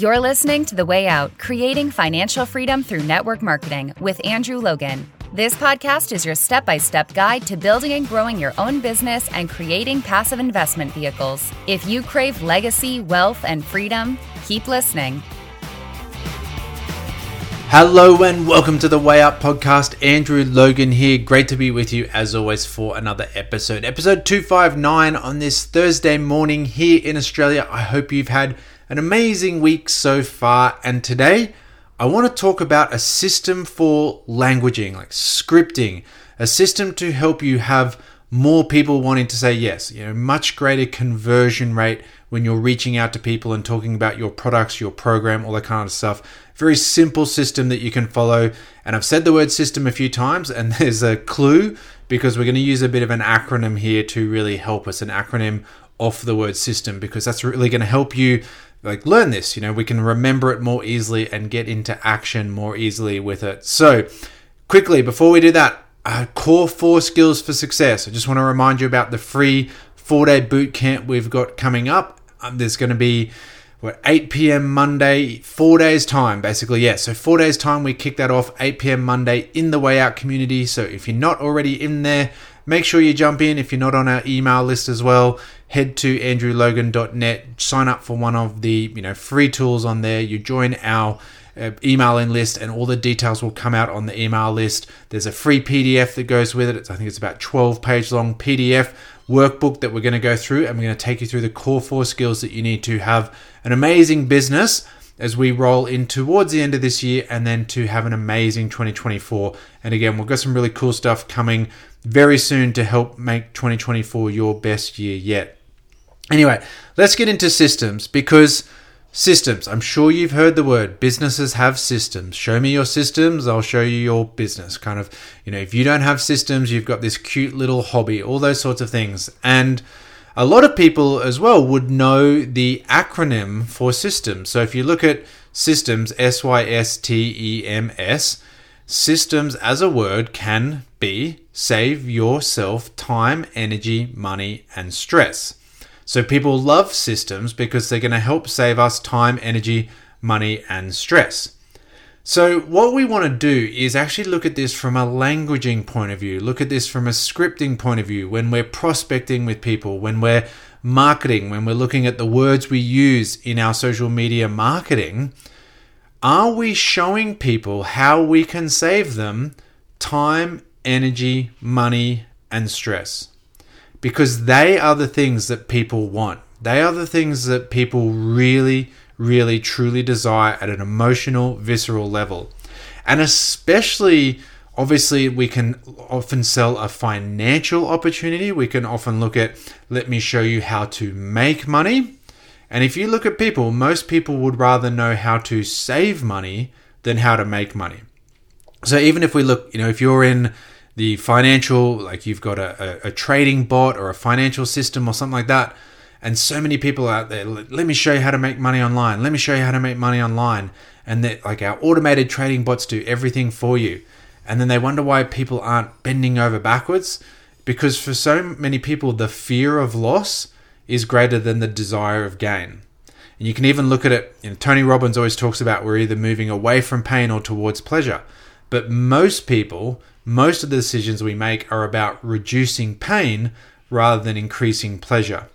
You're listening to The Way Out Creating Financial Freedom Through Network Marketing with Andrew Logan. This podcast is your step by step guide to building and growing your own business and creating passive investment vehicles. If you crave legacy, wealth, and freedom, keep listening. Hello and welcome to the Way Out podcast. Andrew Logan here. Great to be with you as always for another episode. Episode 259 on this Thursday morning here in Australia. I hope you've had an amazing week so far. And today, I want to talk about a system for languaging, like scripting, a system to help you have more people wanting to say yes, you know, much greater conversion rate when you're reaching out to people and talking about your products, your program, all that kind of stuff. Very simple system that you can follow. And I've said the word system a few times, and there's a clue because we're going to use a bit of an acronym here to really help us, an acronym off the word system, because that's really going to help you like learn this you know we can remember it more easily and get into action more easily with it. So quickly before we do that uh, core four skills for success. I just want to remind you about the free four day boot camp we've got coming up. Um, there's going to be what 8 p.m monday four days time basically yeah. So four days time we kick that off 8 p.m monday in the way out community. So if you're not already in there make sure you jump in if you're not on our email list as well head to andrewlogan.net, sign up for one of the you know free tools on there. You join our uh, emailing list, and all the details will come out on the email list. There's a free PDF that goes with it. It's, I think it's about 12 page long PDF workbook that we're going to go through, and we're going to take you through the core four skills that you need to have an amazing business as we roll in towards the end of this year and then to have an amazing 2024. And again, we've got some really cool stuff coming very soon to help make 2024 your best year yet. Anyway, let's get into systems because systems, I'm sure you've heard the word. Businesses have systems. Show me your systems, I'll show you your business. Kind of, you know, if you don't have systems, you've got this cute little hobby, all those sorts of things. And a lot of people as well would know the acronym for systems. So if you look at systems, S Y S T E M S, systems as a word can be save yourself time, energy, money, and stress. So people love systems because they're going to help save us time, energy, money, and stress. So, what we want to do is actually look at this from a languaging point of view, look at this from a scripting point of view when we're prospecting with people, when we're marketing, when we're looking at the words we use in our social media marketing. Are we showing people how we can save them time, energy, money, and stress? because they are the things that people want. They are the things that people really, really, truly desire at an emotional, visceral level. And especially, obviously, we can often sell a financial opportunity. We can often look at, let me show you how to make money. And if you look at people, most people would rather know how to save money than how to make money. So even if we look, you know, if you're in the financial, like you've got a, a, a, trading bot or a financial system or something like that. And so many people out there, let me show you how to make money online. Let me show you how to make money online. And that like our automated trading bots do everything for you. And then they wonder why people aren't bending over backwards. Because for so many people, the fear of loss is greater than the desire of gain. And you can even look at it, you know, Tony Robbins always talks about we're either moving away from pain or towards pleasure. But most people most of the decisions we make are about reducing pain rather than increasing pleasure.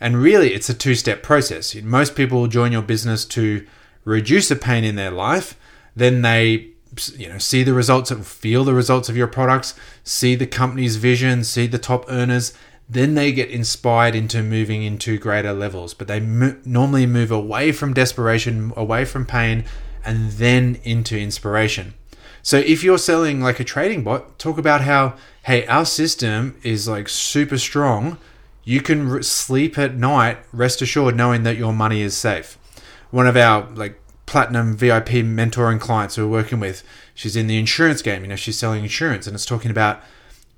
And really, it's a two step process. Most people will join your business to reduce the pain in their life, then they you know see the results of feel the results of your products see the company's vision see the top earners then they get inspired into moving into greater levels but they normally move away from desperation away from pain and then into inspiration so if you're selling like a trading bot, talk about how, hey, our system is like super strong. You can re- sleep at night, rest assured, knowing that your money is safe. One of our like platinum VIP mentoring clients we're working with, she's in the insurance game. You know, she's selling insurance, and it's talking about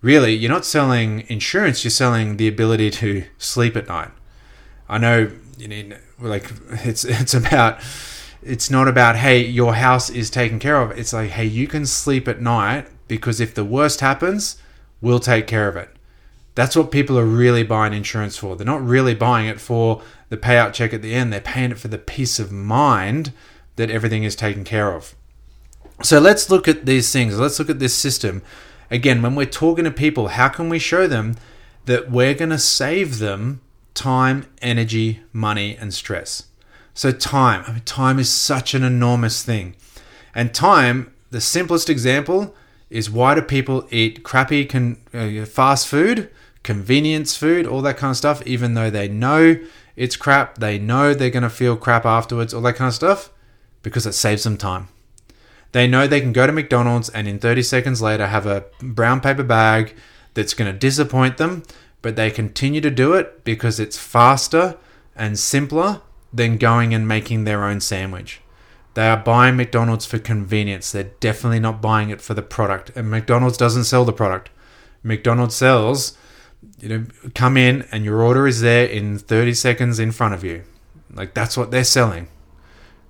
really, you're not selling insurance, you're selling the ability to sleep at night. I know, you know, like it's it's about it's not about hey your house is taken care of it's like hey you can sleep at night because if the worst happens we'll take care of it That's what people are really buying insurance for. They're not really buying it for the payout check at the end. They're paying it for the peace of mind that everything is taken care of. So let's look at these things. Let's look at this system. Again, when we're talking to people, how can we show them that we're going to save them time, energy, money, and stress? So, time. I mean, time is such an enormous thing. And time, the simplest example is why do people eat crappy con- uh, fast food, convenience food, all that kind of stuff, even though they know it's crap, they know they're going to feel crap afterwards, all that kind of stuff? Because it saves them time. They know they can go to McDonald's and in 30 seconds later have a brown paper bag that's going to disappoint them, but they continue to do it because it's faster and simpler than going and making their own sandwich. They are buying McDonald's for convenience. They're definitely not buying it for the product. And McDonald's doesn't sell the product. McDonald's sells, you know, come in and your order is there in 30 seconds in front of you. Like that's what they're selling.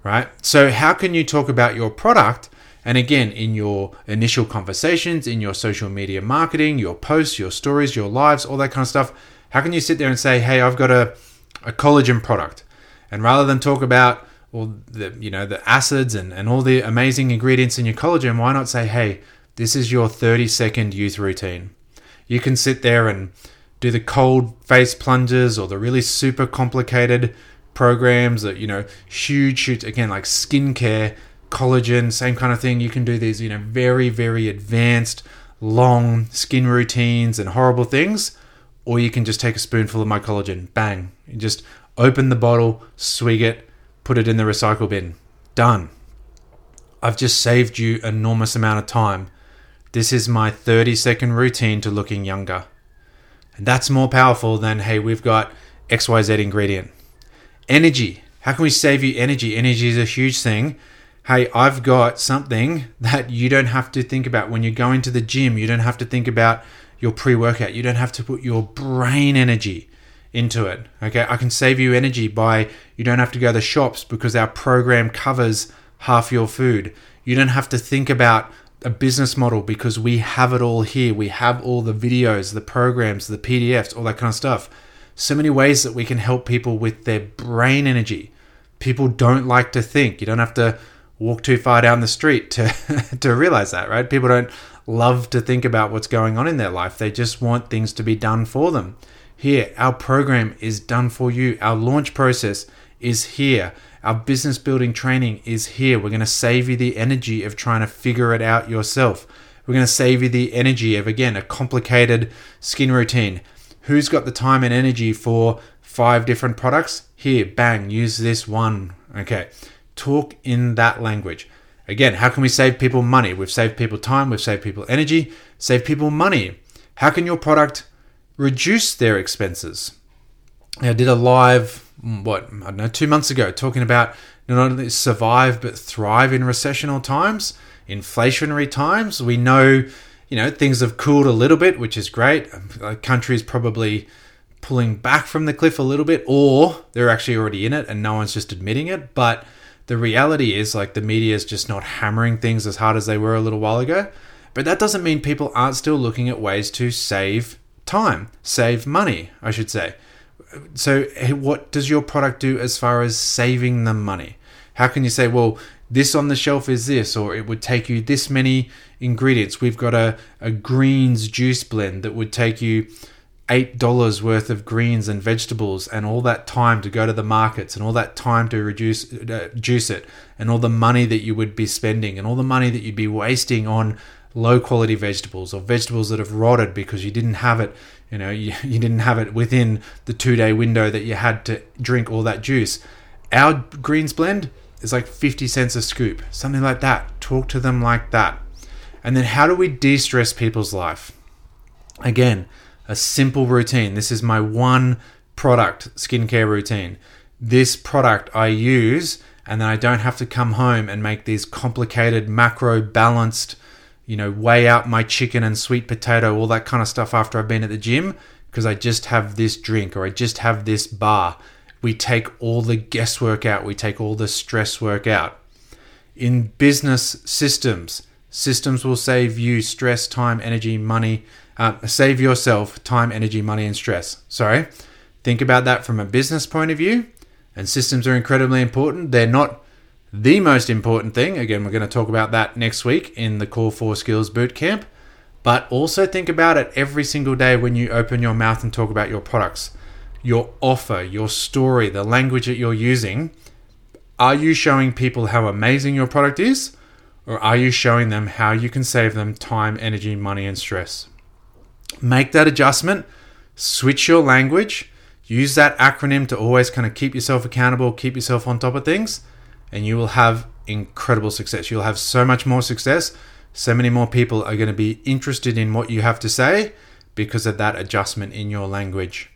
Right? So how can you talk about your product and again, in your initial conversations, in your social media marketing, your posts, your stories, your lives, all that kind of stuff, how can you sit there and say, "Hey, I've got a a collagen product," and rather than talk about all the you know the acids and, and all the amazing ingredients in your collagen, why not say, "Hey, this is your 30 second youth routine." You can sit there and do the cold face plunges or the really super complicated programs that you know huge shoots again like skincare collagen, same kind of thing. You can do these, you know, very, very advanced, long skin routines and horrible things, or you can just take a spoonful of my collagen, bang, just open the bottle, swig it, put it in the recycle bin. Done. I've just saved you enormous amount of time. This is my 30 second routine to looking younger. And that's more powerful than, hey, we've got XYZ ingredient. Energy. How can we save you energy? Energy is a huge thing hey, I've got something that you don't have to think about when you're going to the gym. You don't have to think about your pre workout. You don't have to put your brain energy into it. Okay, I can save you energy by you don't have to go to the shops because our program covers half your food. You don't have to think about a business model because we have it all here. We have all the videos, the programs, the PDFs, all that kind of stuff. So many ways that we can help people with their brain energy. People don't like to think. You don't have to walk too far down the street to to realize that, right? People don't love to think about what's going on in their life. They just want things to be done for them. Here, our program is done for you. Our launch process is here. Our business building training is here. We're going to save you the energy of trying to figure it out yourself. We're going to save you the energy of, again, a complicated skin routine. Who's got the time and energy for five different products? Here, bang, use this one. Okay. Talk in that language. Again, how can we save people money? We've saved people time, we've saved people energy, save people money. How can your product reduce their expenses? I did a live, what, I don't know, two months ago, talking about not only survive but thrive in recessional times, inflationary times. We know, you know, things have cooled a little bit, which is great. Countries probably pulling back from the cliff a little bit, or they're actually already in it and no one's just admitting it. But the reality is like the media is just not hammering things as hard as they were a little while ago. But that doesn't mean people aren't still looking at ways to save time, save money, I should say. So, what does your product do as far as saving them money? How can you say, well, this on the shelf is this, or it would take you this many ingredients? We've got a, a greens juice blend that would take you eight dollars worth of greens and vegetables and all that time to go to the markets and all that time to reduce uh, juice it and all the money that you would be spending and all the money that you'd be wasting on low quality vegetables or vegetables that have rotted because you didn't have it you know you, you didn't have it within the two day window that you had to drink all that juice our greens blend is like 50 cents a scoop something like that talk to them like that and then how do we de-stress people's life again a simple routine. This is my one product skincare routine. This product I use, and then I don't have to come home and make these complicated macro balanced, you know, weigh out my chicken and sweet potato, all that kind of stuff after I've been at the gym, because I just have this drink or I just have this bar. We take all the guesswork out, we take all the stress work out. In business systems, systems will save you stress, time, energy, money, uh, save yourself time, energy, money, and stress. Sorry. Think about that from a business point of view. And systems are incredibly important. They're not the most important thing. Again, we're going to talk about that next week in the Core 4 Skills Bootcamp. But also think about it every single day when you open your mouth and talk about your products, your offer, your story, the language that you're using. Are you showing people how amazing your product is? Or are you showing them how you can save them time, energy, money, and stress? Make that adjustment, switch your language, use that acronym to always kind of keep yourself accountable, keep yourself on top of things, and you will have incredible success. You'll have so much more success. So many more people are going to be interested in what you have to say because of that adjustment in your language.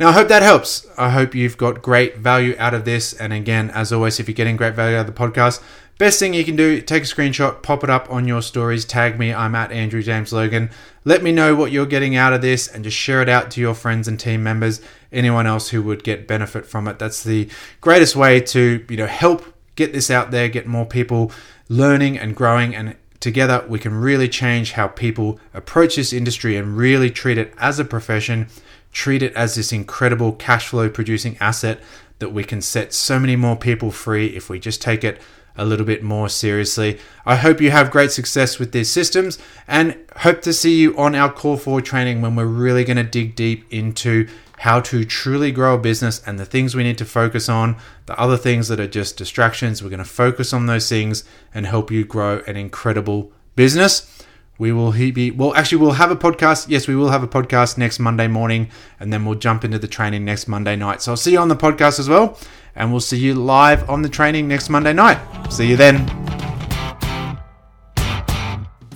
Now, I hope that helps. I hope you've got great value out of this. And again, as always, if you're getting great value out of the podcast, best thing you can do, take a screenshot, pop it up on your stories, tag me. I'm at Andrew James Logan. Let me know what you're getting out of this and just share it out to your friends and team members, anyone else who would get benefit from it. That's the greatest way to, you know, help get this out there, get more people learning and growing and together we can really change how people approach this industry and really treat it as a profession treat it as this incredible cash flow producing asset that we can set so many more people free if we just take it a little bit more seriously. I hope you have great success with these systems and hope to see you on our Core 4 training when we're really going to dig deep into how to truly grow a business and the things we need to focus on, the other things that are just distractions. We're going to focus on those things and help you grow an incredible business. We will be well actually we'll have a podcast. Yes we will have a podcast next monday morning and then we'll jump into the training next monday night. So i'll see you on the podcast as well and we'll see you live on the training next monday night. See you then